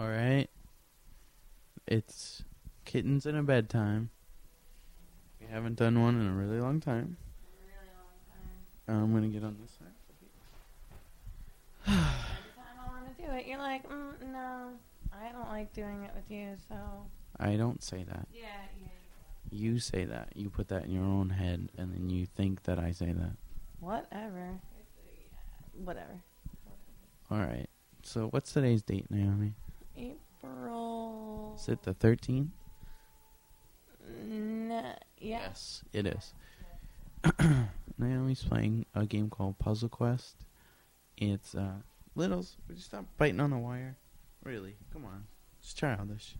All right. It's kittens in a bedtime. We haven't done one in a really long time. I'm gonna get on this side. Every time I want to do it, you're like, mm, no, I don't like doing it with you. So I don't say that. yeah, yeah. You say that. You put that in your own head, and then you think that I say that. Whatever. Whatever. All right. So what's today's date, Naomi? Is it the 13th? N- yeah. Yes, it is. Naomi's playing a game called Puzzle Quest. It's uh, Littles. Would you stop biting on the wire? Really? Come on. It's childish.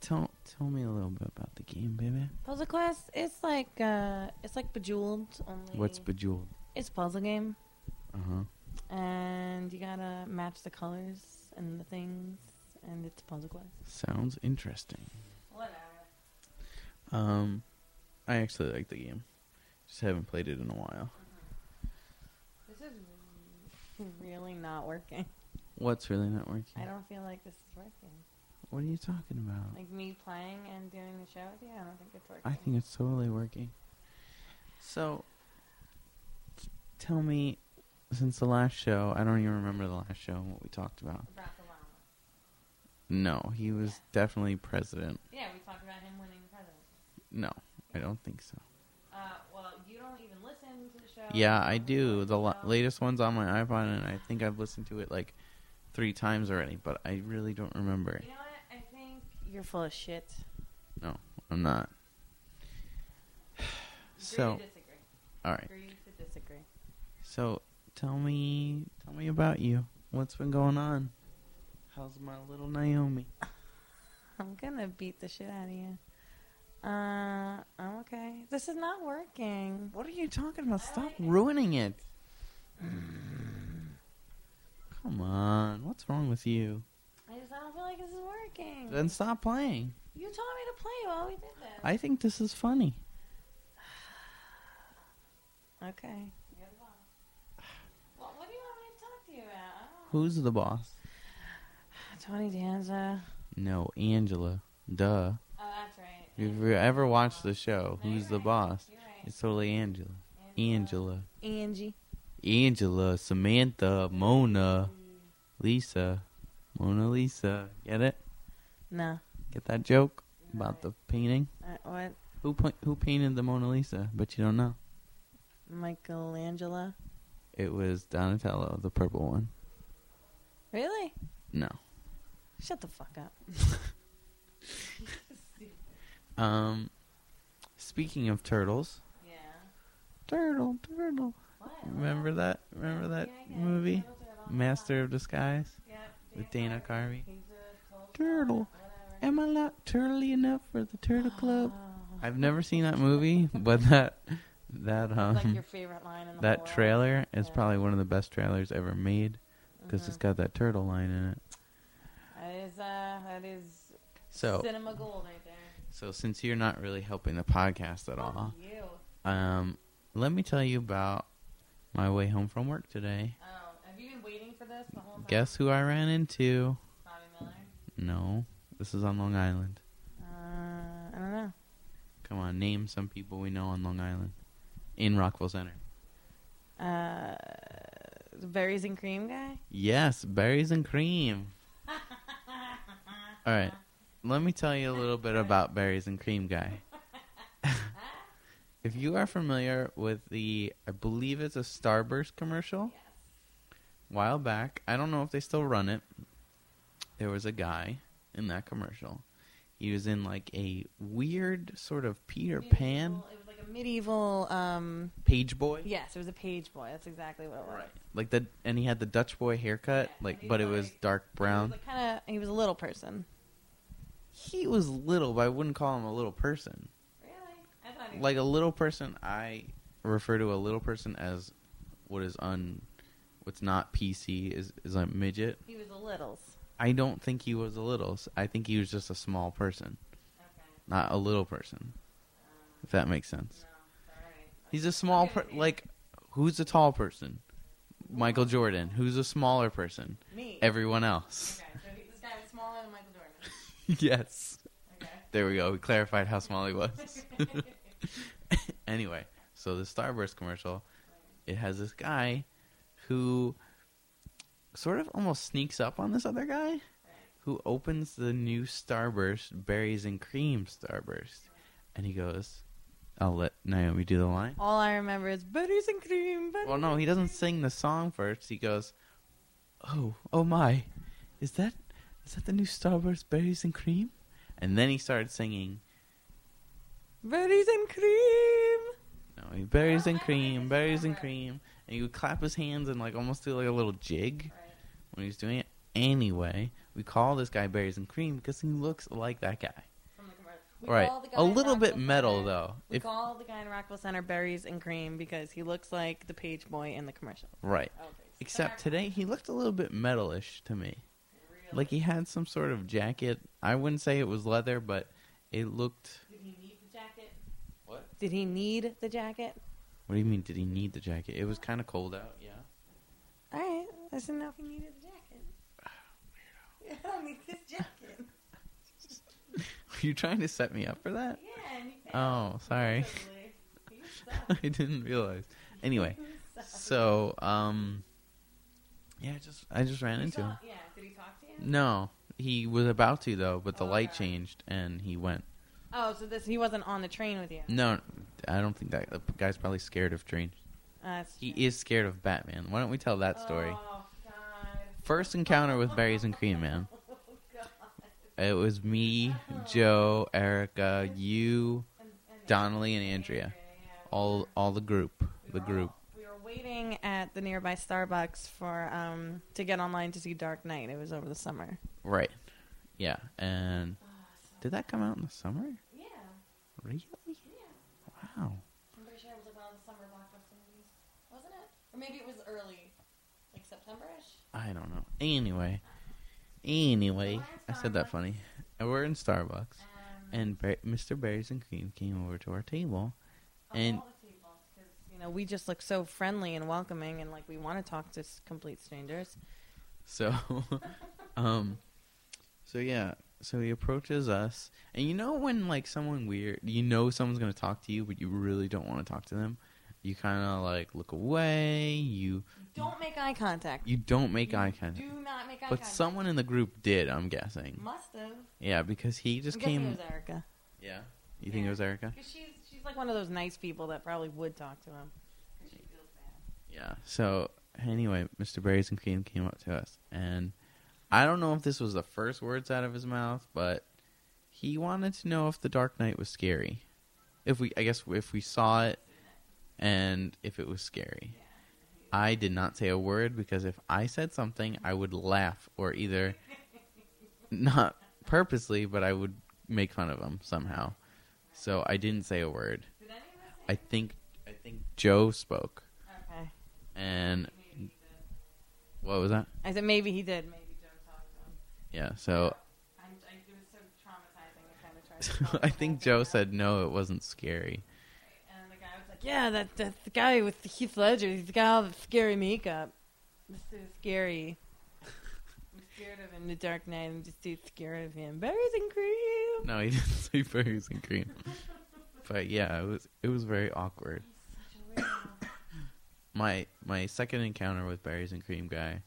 tell tell me a little bit about the game, baby. Puzzle Quest. It's like uh, it's like Bejeweled. Only What's Bejeweled? it's a puzzle game, Uh huh. And you gotta match the colors and the things, and it's Puzzle Quest. Sounds interesting. Whatever. Um, I actually like the game. Just haven't played it in a while. This is really not working. What's really not working? I don't feel like this is working. What are you talking about? Like me playing and doing the show with you, I don't think it's working. I think it's totally working. So, t- tell me, since the last show, I don't even remember the last show and what we talked about. Barack Obama. No, he was Yeah. definitely president. Yeah, we talked about him winning the presidency. No, I don't think so. Uh, well, you don't even listen to the show. Yeah, I do. The latest one's on my iPod, and I think I've listened to it like three times already, but I really don't remember it. You know what? I think you're full of shit. No, I'm not. So, Agree to disagree. all right. Agree to disagree. So, tell me, tell me about you. What's been going on? How's my little Naomi? I'm gonna beat the shit out of you. Uh, I'm okay. This is not working. What are you talking about? Stop ruining it. Come on, what's wrong with you? I just don't feel like this is working. Then stop playing. You told me to play while we did this. I think this is funny. Okay. You're the boss. Well, what do you want me to talk to you about? I don't Who's the boss? Tony Danza. No, Angela. Duh. Oh, that's right. If you ever watched the show, No, who's the right. boss? Right. It's totally Angela. Angela. Angie. Angela, Samantha, Mona, Lisa. Mona Lisa. Get it? No. Get that joke about the painting? Uh, what? Who who painted the Mona Lisa? But you don't know. Michelangelo. It was Donatello, the purple one. Really? No. Shut the fuck up. Um, speaking of turtles, Yeah. turtle, turtle. What? Remember that? Remember that Yeah, yeah, movie. Master of Disguise, Yep, with Dana Carvey? He's a total Turtle. Am I not turtly enough for the Turtle Club? Oh. I've never seen that movie, but that that um like your favorite line in the that trailer is Yeah. probably one of the best trailers ever made because Mhm. it's got that turtle line in it. That is uh, that is So cinema gold right there. so since you're not really helping the podcast at Fuck all, You. um, let me tell you about my way home from work today. Oh, have you been waiting for this the whole time? Guess who I ran into? Bobby Miller. No, this is on Long Island. Uh, I don't know. Come on, name some people we know on Long Island. In Rockville Center. Uh, the berries and cream guy. Yes, berries and cream. All right. Let me tell you a little bit about berries and cream guy. if you are familiar with the I believe it's a Starburst commercial Yes. while back, I don't know if they still run it. There was a guy in that commercial. He was in like a weird sort of Peter Pan Medieval- It was like a medieval. Um, page boy. yes, it was a page boy. That's exactly what it was. Right. Like the and he had the Dutch boy haircut, Yeah, like but it was dark brown. He was like kind of. He was a little person. He was little, but I wouldn't call him a little person. Really? I thought he was Like a little person, I refer to a little person as what is un, what's not PC is is a midget. He was a littles. I don't think he was a little. I think he was just a small person, Okay. not a little person. If that makes sense. No. All right. He's a small per- like who's a tall person? Michael Jordan. Who's a smaller person? Me. Everyone else. okay, so this guy was smaller than Michael Jordan. yes. Okay. There we go. We clarified how small he was. anyway, so the Starburst commercial, it has this guy who sort of almost sneaks up on this other guy who opens the new Starburst berries and cream Starburst. And he goes, I'll let Naomi do the line. All I remember is berries and cream. Berries Well, no, he doesn't sing the song first. He goes, "Oh, oh my, is that is that the new Starburst berries and cream?" And then he started singing, Berries and cream. "No, he- berries and cream, berries and cream," and he would clap his hands and like almost do like a little jig when he was doing it. Anyway, we call this guy berries and cream because he looks like that guy. From the commercial. We right, call the guy a little bit metal Center- though. We If call the guy in Rockville Center berries and cream because he looks like the page boy in the commercial. right, oh, Okay. except today he looked a little bit metalish to me. Like he had some sort of jacket. I wouldn't say it was leather, but it looked. Did he need the jacket? What? Did he need the jacket? What do you mean? Did he need the jacket? It was kind of cold out. Yeah. All right. I just didn't know if he needed the jacket. Yeah, I don't need this jacket. You trying to set me up for that? Yeah, Oh, sorry. Totally. You suck. I didn't realize. Anyway, so um, yeah, just I just ran into him. Yeah. Did he talk to you? No, he was about to though, but the Oh, light okay. changed and he went. Oh, so this he wasn't on the train with you. No, I don't think that the guy's probably scared of trains. That's He is scared of Batman. Why don't we tell that story? Oh God. First encounter with berries and cream, man. It was me, Joe, Erica, you, Donnelly, and Andrea. All all the group, the group. we were waiting at the nearby Starbucks for um to get online to see Dark Knight. It was over the summer. Right. Yeah. And did that come out in the summer? Yeah, Really? yeah. Wow. I'm pretty sure it was of the summer blockbuster movies, wasn't it? Or maybe it was early, like September-ish. I don't know. Anyway. Anyway, I said that funny. And We're in Starbucks, and Bar- Mr. Berries and Cream came over to our table. and- all the tables, 'cause, you know, we just look so friendly and welcoming, and like we want to talk to s- complete strangers. So, um, so yeah, so he approaches us, and you know when like someone weird, you know someone's gonna talk to you, but you really don't want to talk to them. You kind of like look away. You Don't make eye contact. you don't make You eye contact. Do not make eye But contact. someone in the group did. I'm guessing. must have. Yeah, because he just I'm guessing came. It was Erica. Yeah. You think it was Erica? Because she's she's like one of those nice people that probably would talk to him. 'Cause she feels bad. Yeah. So anyway, Mr. Berries and Cream came up to us, and I don't know if this was the first words out of his mouth, but he wanted to know if the Dark Knight was scary. If we, I guess, if we saw it, and if it was scary. I did not say a word because if I said something, I would laugh or either not purposely, but I would make fun of him somehow. So I didn't say a word. Did any of us? I think I think Joe spoke, Okay. and Maybe he did. what was that? I said maybe he did. Maybe Joe talked to him. Yeah. So I'm, I, it was so traumatizing. I kind of tried. To I think Joe said no, it wasn't scary. And the guy was like, "Yeah, that that's the guy with the Heath Ledger. He's the guy with the scary makeup. This is scary. I'm scared of him. In the Dark Knight. I'm just too scared of him. Berries and cream. No, he didn't say berries and cream. But yeah, it was it was very awkward. Such a weirdo. My my second encounter with berries and cream guy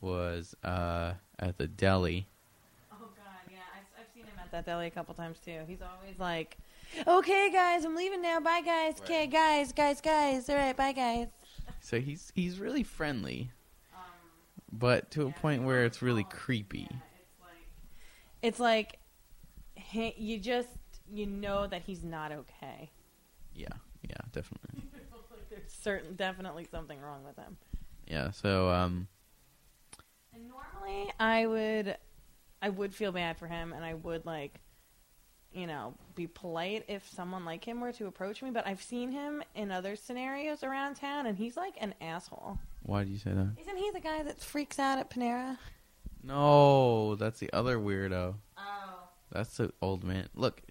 was uh, at the deli. Oh God, yeah, I've, I've seen him at that deli a couple times too. He's always like, "Okay, guys, I'm leaving now. Bye, guys. Okay, Right. guys, guys, guys. All right, bye, guys." So he's he's really friendly, Um, but to a point where it's really called- creepy. yeah, it's like, it's like, he, you just you know that he's not okay. Yeah, yeah, definitely. like there's certain, definitely something wrong with him. Yeah. So um, And normally, I would, I would feel bad for him, and I would like, you know, be polite if someone like him were to approach me. But I've seen him in other scenarios around town, and he's like an asshole. why do you say that? Isn't he the guy that freaks out at Panera? No, that's the other weirdo. Oh, That's the old man. Look,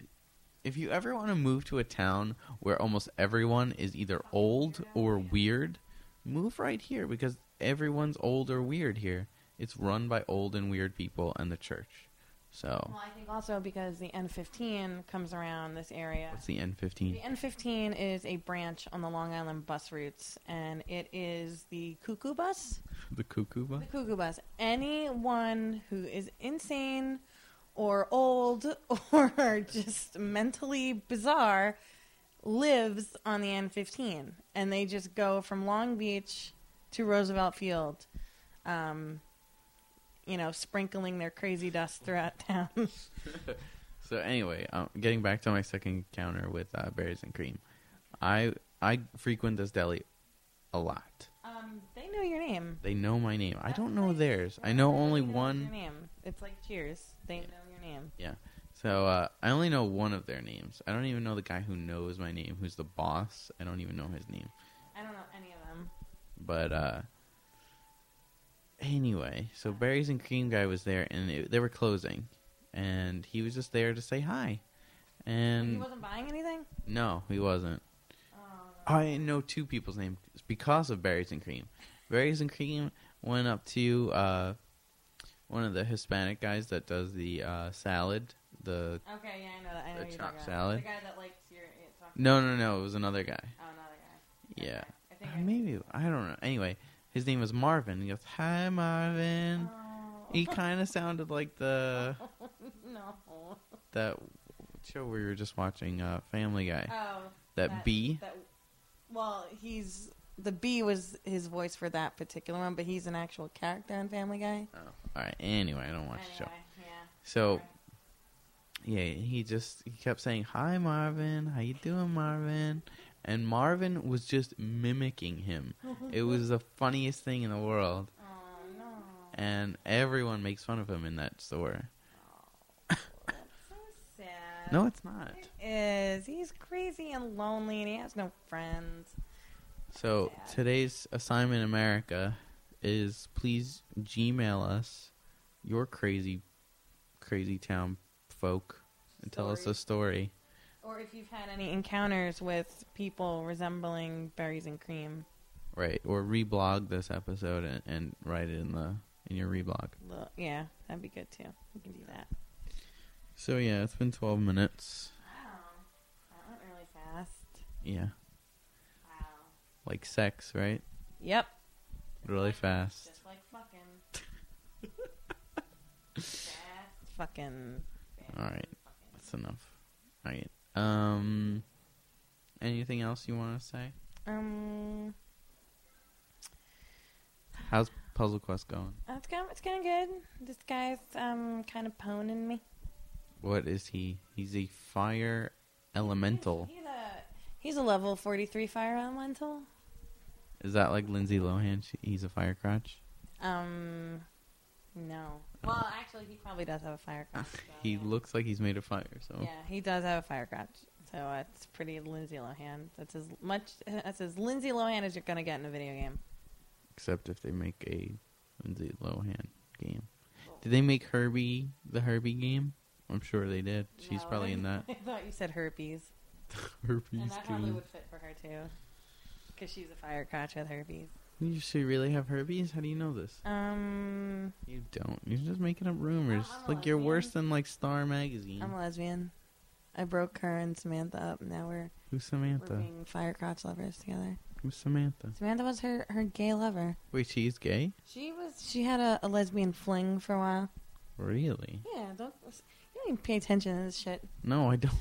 if you ever want to move to a town where almost everyone is either old or weird, move right here because everyone's old or weird here. It's run by old and weird people and the church. So Well, I think also because the N15 comes around this area. what's the N15? The? N15 is a branch on the Long Island bus routes, and it is the cuckoo bus. The cuckoo bus? The cuckoo bus. Anyone who is insane or old or just mentally bizarre lives on the N15, and they just go from Long Beach to Roosevelt Field, um, you know, sprinkling their crazy dust throughout town. So anyway, um, getting back to my second encounter with uh, berries and cream, I I frequent this deli a lot. um, they know your name. They know my name. I don't know theirs. I know only one. Your name. It's like Cheers. They know your name. Yeah. So uh, I only know one of their names. I don't even know the guy who knows my name, who's the boss. I don't even know his name. I don't know any of them. But uh, anyway, so berries and cream guy was there, and it, they were closing, and he was just there to say hi. And he wasn't buying anything. no, he wasn't. Oh, I know two people's names because of berries and cream. Berries and cream went up to uh, one of the Hispanic guys that does the uh, salad. The Okay, yeah, I know that. I know The chopped salad? The guy that likes your. No, no, no, it was another guy. Oh, another guy. Yeah, Okay. I think Uh, I maybe I don't know. Anyway, his name was Marvin. He goes, "Hi, Marvin." Oh. He kind of sounded like the no. that show we were just watching, uh, Family Guy. Oh. that B. That, well, he's the B was his voice for that particular one, but he's an actual character in Family Guy. Oh, all right. Anyway, I don't watch the show. Yeah. So Alright. yeah, he just he kept saying, "Hi, Marvin. How you doing, Marvin?" And Marvin was just mimicking him. It was the funniest thing in the world, Oh no. and everyone makes fun of him in that store. Oh, that's so sad. No, it's not. It is. He's crazy and lonely, and he has no friends. So Sad. today's assignment, America, is please Gmail us your crazy, crazy town folk and tell us a story. Or if you've had any encounters with people resembling berries and cream. Right, or reblog this episode and, and write it in the in your reblog. Well, Yeah, that'd be good too. We can do that. So yeah, it's been twelve minutes. Wow. That went really fast. Yeah, Wow. like sex, right? Yep. Really fast. Just like fucking. fast fucking. All right. fucking. That's enough. All right. Um, anything else you want to say? Um, How's Puzzle Quest going? it's going. It's going good. This guy's um kind of poning me. What is he? He's a fire elemental. He's a he's a level forty three fire elemental. Is that like Lindsay Lohan? She, he's a fire crotch. Um, no. Well, actually, he probably does have a fire crotch. so, He looks like he's made of fire. So Yeah, he does have a fire crotch. So uh, it's pretty Lindsay Lohan. That's as much that's as Lindsay Lohan as you're gonna get in a video game. except if they make a Lindsay Lohan game. Did they make Herbie the Herbie game? I'm sure they did. She's No, probably in that I thought you said herpes, Herpes and that probably would fit for her too, because she's a fire crotch with herpes. You should really have herpes? How do you know this? Um, You don't. You're just making up rumors. I'm like you're worse than like Star Magazine. I'm a lesbian. I broke her and Samantha up. Now we're Who's Samantha? we're being fire crotch lovers together. Who's Samantha? Samantha was her her gay lover. Wait, she's gay? She was she had a, a lesbian fling for a while. Really? Yeah, don't you don't even pay attention to this shit. No, I don't.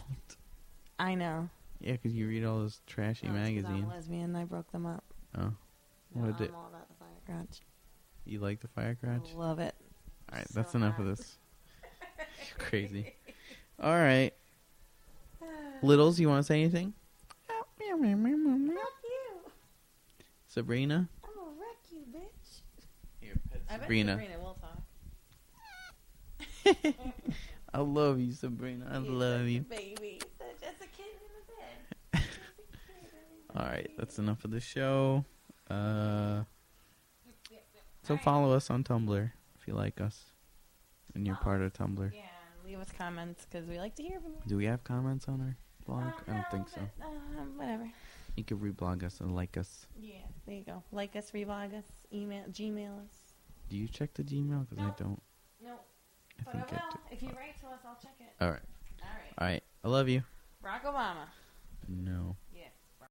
I know. Yeah, because you read all those trashy No, it's 'cause I'm magazines. a lesbian. I broke them up. Oh, What did- I'm all about the fire crotch. you like the fire crotch? Love it. All right, So that's enough of hot. this. Crazy. All right, Littles, you want to say anything? Fuck you. Sabrina. I'm gonna wreck you, bitch. Here, pet I bet Sabrina. Sabrina will talk. I love you, Sabrina. I You're love such a you. baby. Such as a kid in the bed. Just a kid in the All right, that's enough of the show. Uh, so follow us on Tumblr if you like us, and you're part of Tumblr. Yeah, leave us comments because we like to hear from you. Do we have comments on our blog? Uh, I don't no, think so. but, uh, whatever. You can reblog us and like us. Yeah, there you go. Like us, reblog us, email, Gmail us. Do you check the Gmail? Because No. I don't. No, I but I think I will. do. If you write to us, I'll check it. All right. All right. All right. I love you. Barack Obama. No.